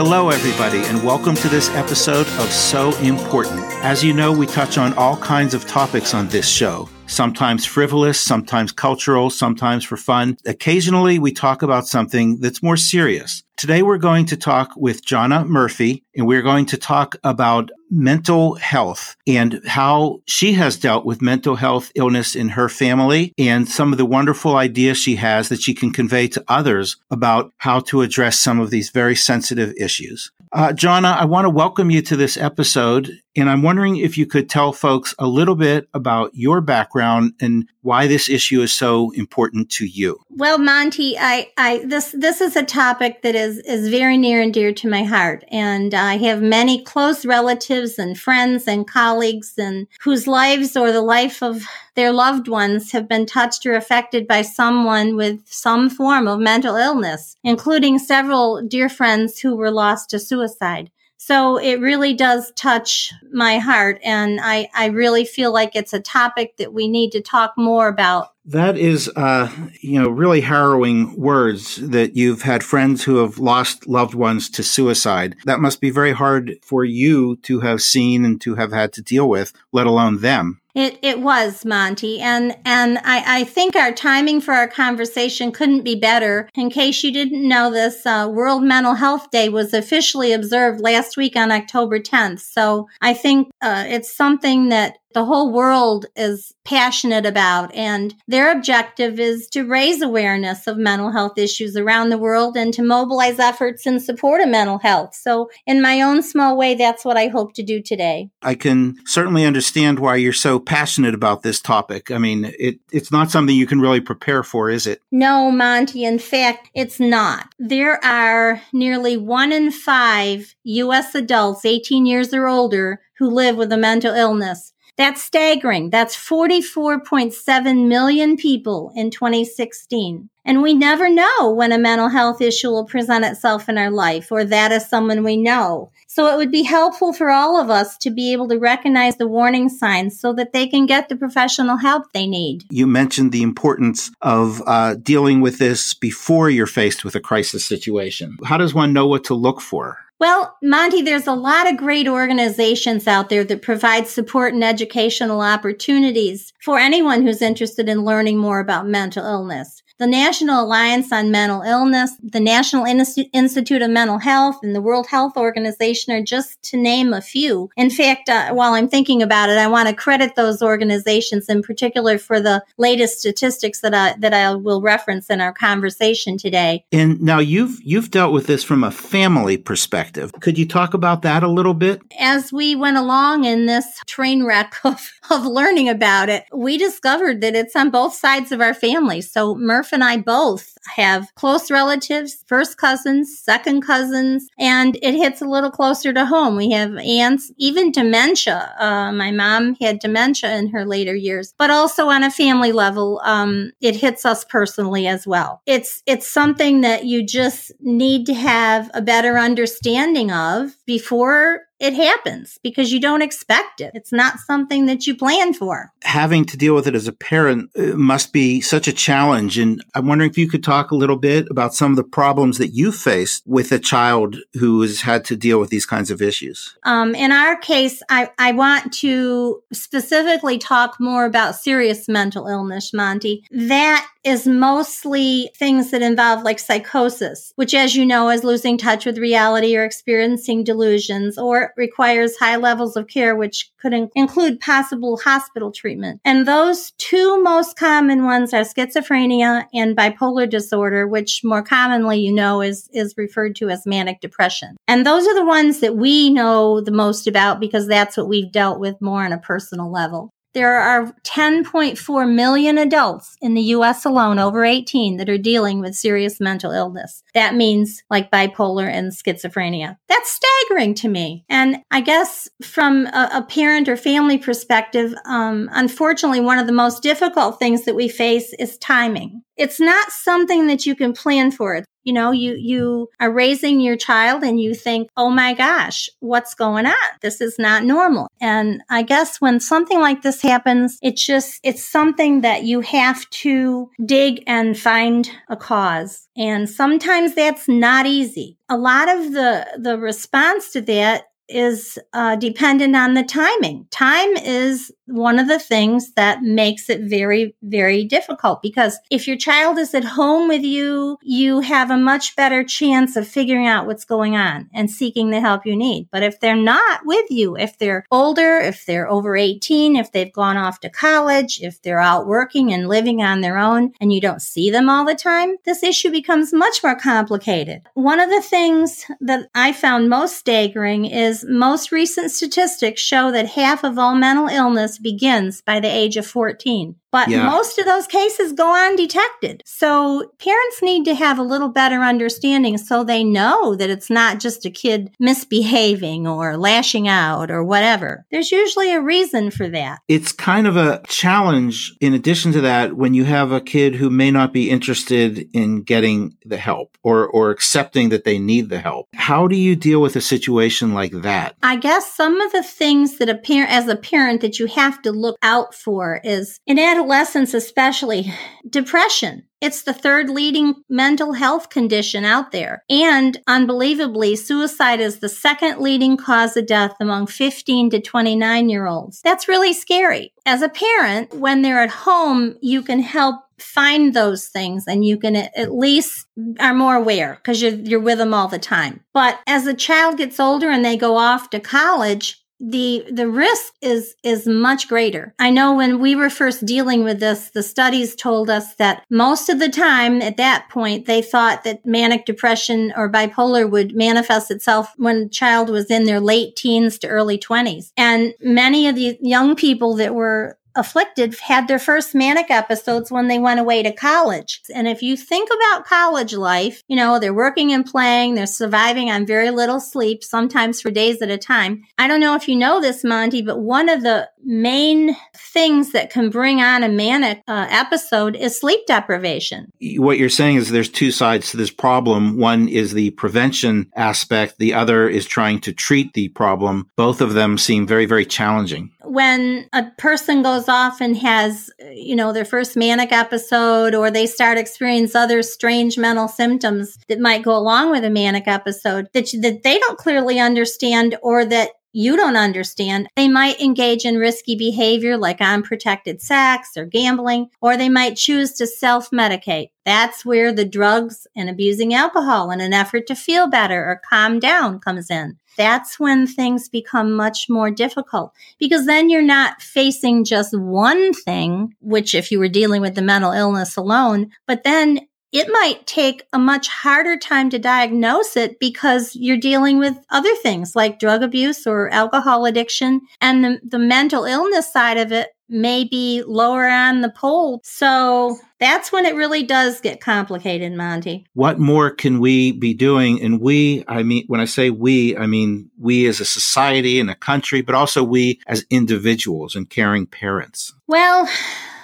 Hello, everybody, and welcome to this episode of So Important. As you know, we touch on all kinds of topics on this show sometimes frivolous, sometimes cultural, sometimes for fun. Occasionally, we talk about something that's more serious. Today, we're going to talk with Jonna Murphy, and we're going to talk about mental health and how she has dealt with mental health illness in her family and some of the wonderful ideas she has that she can convey to others about how to address some of these very sensitive issues. Uh, Jonna, I want to welcome you to this episode, and I'm wondering if you could tell folks a little bit about your background and why this issue is so important to you. Well, Monty, I, I this this is a topic that is is very near and dear to my heart, and I have many close relatives and friends and colleagues, and whose lives or the life of their loved ones have been touched or affected by someone with some form of mental illness, including several dear friends who were lost to suicide. So it really does touch my heart. And I, I really feel like it's a topic that we need to talk more about. That is, uh, you know, really harrowing words that you've had friends who have lost loved ones to suicide. That must be very hard for you to have seen and to have had to deal with, let alone them. It it was Monty, and and I, I think our timing for our conversation couldn't be better. In case you didn't know this, uh, World Mental Health Day was officially observed last week on October 10th. So I think uh, it's something that the whole world is passionate about. And their objective is to raise awareness of mental health issues around the world and to mobilize efforts in support of mental health. So, in my own small way, that's what I hope to do today. I can certainly understand why you're so passionate about this topic. I mean, it, it's not something you can really prepare for, is it? No, Monty. In fact, it's not. There are nearly one in five U.S. adults 18 years or older who live with a mental illness. That's staggering. That's 44.7 million people in 2016. And we never know when a mental health issue will present itself in our life or that is someone we know. So it would be helpful for all of us to be able to recognize the warning signs so that they can get the professional help they need. You mentioned the importance of uh, dealing with this before you're faced with a crisis situation. How does one know what to look for? Well, Monty, there's a lot of great organizations out there that provide support and educational opportunities for anyone who's interested in learning more about mental illness the National Alliance on Mental Illness, the National Institute of Mental Health, and the World Health Organization are just to name a few. In fact, uh, while I'm thinking about it, I want to credit those organizations in particular for the latest statistics that I, that I will reference in our conversation today. And now you've you've dealt with this from a family perspective. Could you talk about that a little bit? As we went along in this train wreck of, of learning about it, we discovered that it's on both sides of our family. So Murph and I both have close relatives, first cousins, second cousins, and it hits a little closer to home. We have aunts, even dementia. Uh, my mom had dementia in her later years, but also on a family level, um, it hits us personally as well. It's it's something that you just need to have a better understanding of before it happens because you don't expect it. It's not something that you plan for. Having to deal with it as a parent uh, must be such a challenge. And I'm wondering if you could talk a little bit about some of the problems that you faced with a child who has had to deal with these kinds of issues. Um, in our case, I, I want to specifically talk more about serious mental illness, Monty. That is mostly things that involve like psychosis, which, as you know, is losing touch with reality or experiencing delusions, or requires high levels of care, which could in- include possible hospital treatment. And those two most common ones are schizophrenia and bipolar disorder, which more commonly, you know, is, is referred to as manic depression. And those are the ones that we know the most about because that's what we've dealt with more on a personal level. There are 10.4 million adults in the US alone over 18 that are dealing with serious mental illness. That means like bipolar and schizophrenia. That's staggering to me. And I guess from a, a parent or family perspective, um, unfortunately, one of the most difficult things that we face is timing. It's not something that you can plan for. You know, you, you are raising your child and you think, oh my gosh, what's going on? This is not normal. And I guess when something like this happens, it's just, it's something that you have to dig and find a cause. And sometimes that's not easy. A lot of the, the response to that is uh, dependent on the timing. Time is one of the things that makes it very, very difficult because if your child is at home with you, you have a much better chance of figuring out what's going on and seeking the help you need. But if they're not with you, if they're older, if they're over 18, if they've gone off to college, if they're out working and living on their own and you don't see them all the time, this issue becomes much more complicated. One of the things that I found most staggering is most recent statistics show that half of all mental illness begins by the age of 14. But yeah. most of those cases go undetected. So parents need to have a little better understanding so they know that it's not just a kid misbehaving or lashing out or whatever. There's usually a reason for that. It's kind of a challenge in addition to that when you have a kid who may not be interested in getting the help or, or accepting that they need the help. How do you deal with a situation like that? I guess some of the things that a parent, as a parent, that you have to look out for is an adolescents, especially depression. It's the third leading mental health condition out there. And unbelievably, suicide is the second leading cause of death among 15 to 29 year olds. That's really scary. As a parent, when they're at home, you can help find those things and you can at least are more aware because you're, you're with them all the time. But as a child gets older and they go off to college, the the risk is is much greater. I know when we were first dealing with this, the studies told us that most of the time at that point they thought that manic depression or bipolar would manifest itself when a child was in their late teens to early 20s. And many of the young people that were afflicted had their first manic episodes when they went away to college. And if you think about college life, you know, they're working and playing, they're surviving on very little sleep, sometimes for days at a time. I don't know if you know this, Monty, but one of the main things that can bring on a manic uh, episode is sleep deprivation. What you're saying is there's two sides to this problem. One is the prevention aspect, the other is trying to treat the problem. Both of them seem very, very challenging. When a person goes off and has, you know, their first manic episode or they start experience other strange mental symptoms that might go along with a manic episode that, that they don't clearly understand or that you don't understand, they might engage in risky behavior like unprotected sex or gambling, or they might choose to self medicate. That's where the drugs and abusing alcohol in an effort to feel better or calm down comes in that's when things become much more difficult because then you're not facing just one thing, which if you were dealing with the mental illness alone, but then it might take a much harder time to diagnose it because you're dealing with other things like drug abuse or alcohol addiction. And the, the mental illness side of it may be lower on the pole. So that's when it really does get complicated, Monty. What more can we be doing? And we, I mean, when I say we, I mean we as a society and a country, but also we as individuals and caring parents. Well,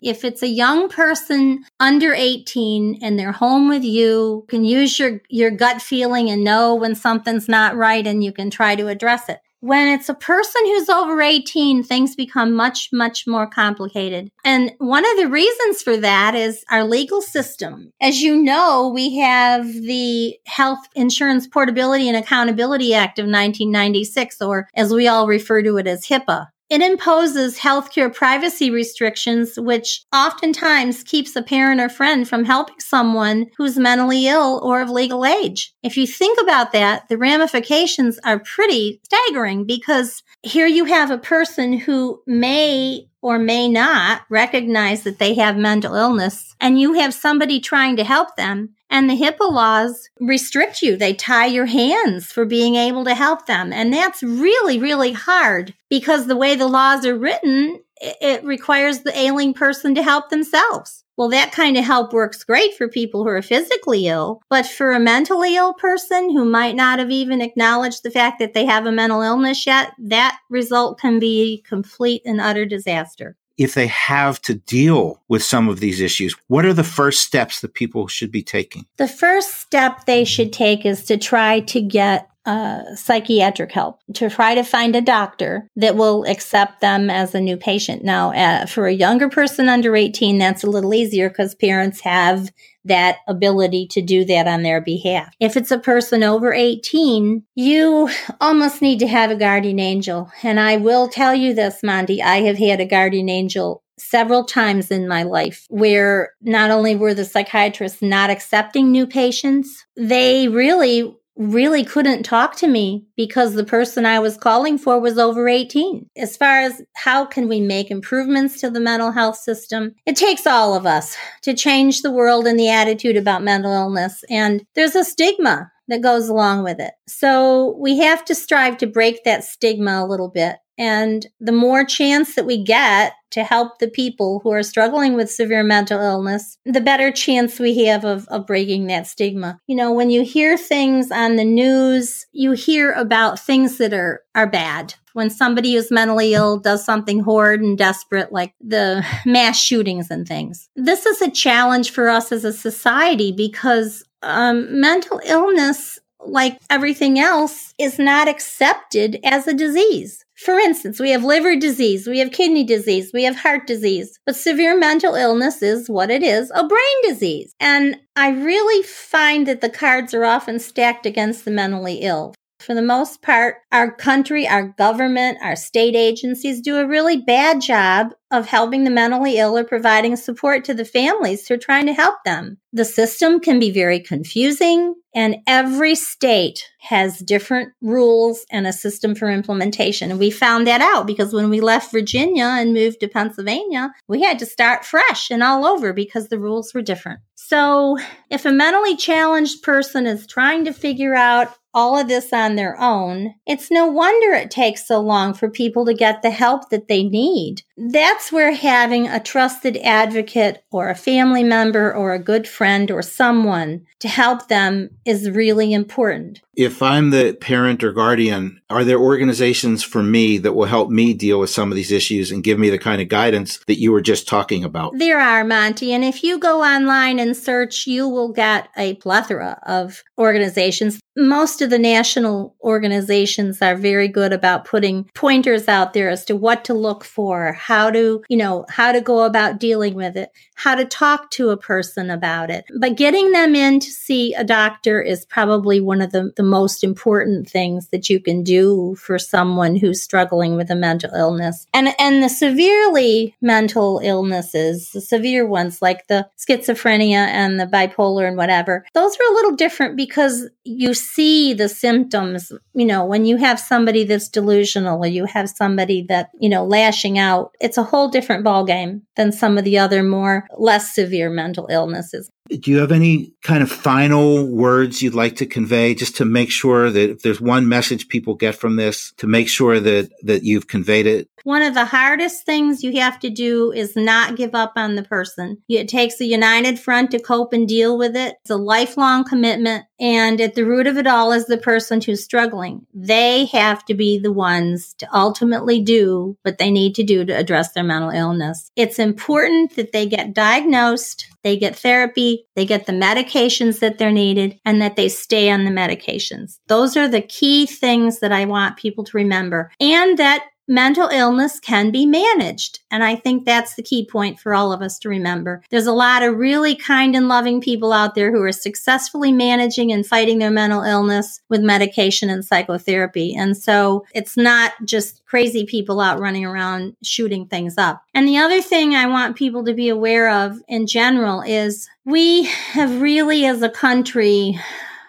if it's a young person under 18 and they're home with you, you can use your, your gut feeling and know when something's not right and you can try to address it. When it's a person who's over 18, things become much, much more complicated. And one of the reasons for that is our legal system. As you know, we have the Health Insurance Portability and Accountability Act of 1996, or as we all refer to it as HIPAA. It imposes healthcare privacy restrictions, which oftentimes keeps a parent or friend from helping someone who's mentally ill or of legal age. If you think about that, the ramifications are pretty staggering because here you have a person who may or may not recognize that they have mental illness and you have somebody trying to help them and the HIPAA laws restrict you. They tie your hands for being able to help them. And that's really, really hard because the way the laws are written, it requires the ailing person to help themselves. Well, that kind of help works great for people who are physically ill, but for a mentally ill person who might not have even acknowledged the fact that they have a mental illness yet, that result can be complete and utter disaster. If they have to deal with some of these issues? What are the first steps that people should be taking? The first step they should take is to try to get uh, psychiatric help to try to find a doctor that will accept them as a new patient. Now, uh, for a younger person under 18, that's a little easier because parents have that ability to do that on their behalf. If it's a person over 18, you almost need to have a guardian angel. And I will tell you this, Monty, I have had a guardian angel several times in my life where not only were the psychiatrists not accepting new patients, they really really couldn't talk to me because the person I was calling for was over 18. As far as how can we make improvements to the mental health system, it takes all of us to change the world and the attitude about mental illness. And there's a stigma that goes along with it. So we have to strive to break that stigma a little bit. And the more chance that we get to help the people who are struggling with severe mental illness, the better chance we have of, of breaking that stigma. You know, when you hear things on the news, you hear about things that are, are bad. When somebody who's mentally ill does something horrid and desperate, like the mass shootings and things. This is a challenge for us as a society because um, mental illness like everything else, is not accepted as a disease. For instance, we have liver disease, we have kidney disease, we have heart disease, but severe mental illness is what it is a brain disease. And I really find that the cards are often stacked against the mentally ill. For the most part, our country, our government, our state agencies do a really bad job of helping the mentally ill or providing support to the families who are trying to help them. The system can be very confusing, and every state has different rules and a system for implementation. And we found that out because when we left Virginia and moved to Pennsylvania, we had to start fresh and all over because the rules were different. So, if a mentally challenged person is trying to figure out all of this on their own, it's no wonder it takes so long for people to get the help that they need. That's where having a trusted advocate or a family member or a good friend or someone to help them is really important. If I'm the parent or guardian, are there organizations for me that will help me deal with some of these issues and give me the kind of guidance that you were just talking about? There are, Monty. And if you go online and search, you will get a plethora of organizations. Most of the national organizations are very good about putting pointers out there as to what to look for, how to, you know, how to go about dealing with it, how to talk to a person about it. But getting them in to see a doctor is probably one of the, the most important things that you can do for someone who's struggling with a mental illness. And, and the severely mental illnesses, the severe ones like the schizophrenia and the bipolar and whatever, those are a little different because you see the symptoms, you know, when you have somebody that's delusional or you have somebody that, you know, lashing out, it's a whole different ballgame than some of the other more less severe mental illnesses. Do you have any kind of final words you'd like to convey just to make sure that if there's one message people get from this, to make sure that, that you've conveyed it? One of the hardest things you have to do is not give up on the person. It takes a united front to cope and deal with it. It's a lifelong commitment. And at the root of it all is the person who's struggling. They have to be the ones to ultimately do what they need to do to address their mental illness. It's important that they get diagnosed, they get therapy, they get the medications that they're needed, and that they stay on the medications. Those are the key things that I want people to remember. And that mental illness can be managed. And I think that's the key point for all of us to remember. There's a lot of really kind and loving people out there who are successfully managing and fighting their mental illness with medication and psychotherapy. And so it's not just crazy people out running around shooting things up. And the other thing I want people to be aware of in general is we have really as a country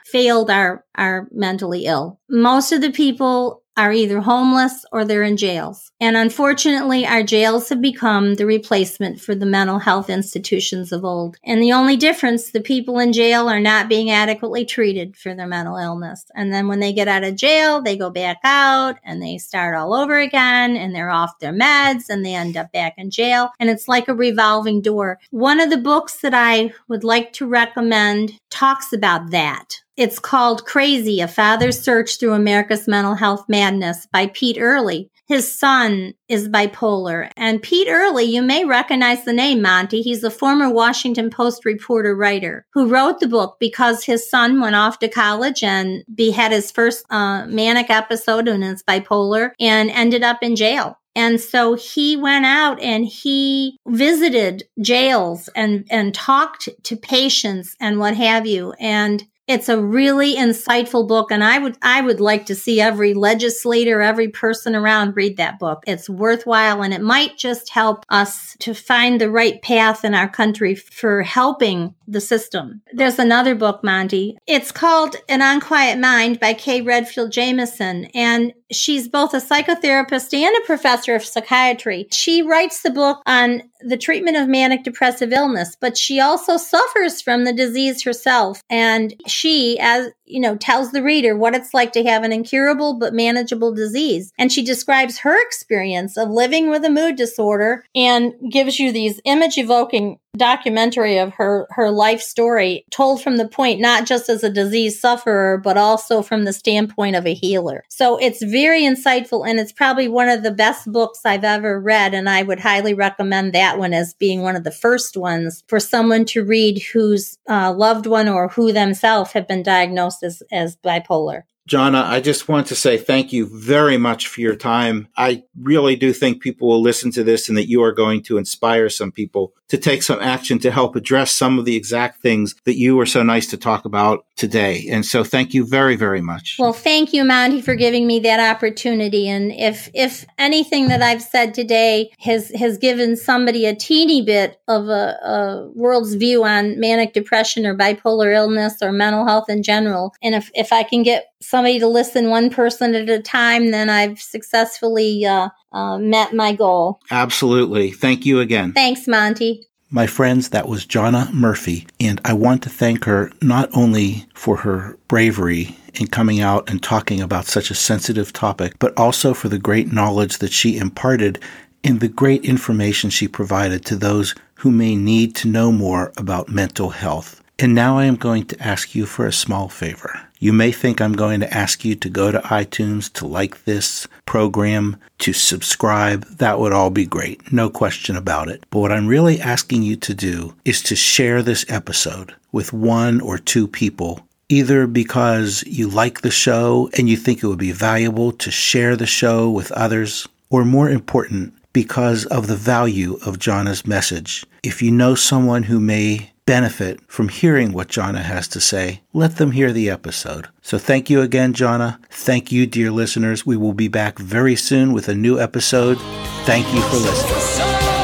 failed our, our mentally ill. Most of the people are either homeless or they're in jails. And unfortunately, our jails have become the replacement for the mental health institutions of old. And the only difference, the people in jail are not being adequately treated for their mental illness. And then when they get out of jail, they go back out and they start all over again and they're off their meds and they end up back in jail. And it's like a revolving door. One of the books that I would like to recommend talks about that it's called Crazy, A Father's Search Through America's Mental Health Madness by Pete Earley. his son is bipolar. And Pete Earley, you may recognize the name Monty. He's a former Washington Post reporter writer who wrote the book because his son went off to college and be, had his first uh, manic episode and is bipolar and ended up in jail. And so he went out and he visited jails and, and talked to patients and what have you. And it's a really insightful book and I would I would like to see every legislator, every person around read that book. It's worthwhile and it might just help us to find the right path in our country for helping the system. There's another book, Monty. It's called An Unquiet Mind by Kay Redfield Jamison and she's both a psychotherapist and a professor of psychiatry. She writes the book on the treatment of manic depressive illness, but she also suffers from the disease herself. And she, as you know, tells the reader what it's like to have an incurable but manageable disease. And she describes her experience of living with a mood disorder and gives you these image evoking documentary of her her life story told from the point not just as a disease sufferer but also from the standpoint of a healer. So it's very insightful and it's probably one of the best books I've ever read and I would highly recommend that one as being one of the first ones for someone to read whose uh, loved one or who themselves have been diagnosed as, as bipolar. Jonna, I just want to say thank you very much for your time. I really do think people will listen to this and that you are going to inspire some people to take some action to help address some of the exact things that you were so nice to talk about today. And so thank you very, very much. Well, thank you, Monty, for giving me that opportunity. And if, if anything that I've said today has, has given somebody a teeny bit of a, a world's view on manic depression or bipolar illness or mental health in general, and if, if I can get somebody to listen one person at a time, then I've successfully uh, uh, met my goal. Absolutely. Thank you again. Thanks, Monty. My friends, that was Jonna Murphy, and I want to thank her not only for her bravery in coming out and talking about such a sensitive topic, but also for the great knowledge that she imparted and the great information she provided to those who may need to know more about mental health. And now I am going to ask you for a small favor. You may think I'm going to ask you to go to iTunes to like this program, to subscribe. That would all be great. No question about it. But what I'm really asking you to do is to share this episode with one or two people either because you like the show and you think it would be valuable to share the show with others, or more important, because of the value of Jonna's message. If you know someone who may benefit from hearing what Jonna has to say, let them hear the episode. So thank you again, Jonna. Thank you, dear listeners. We will be back very soon with a new episode. Thank you for listening.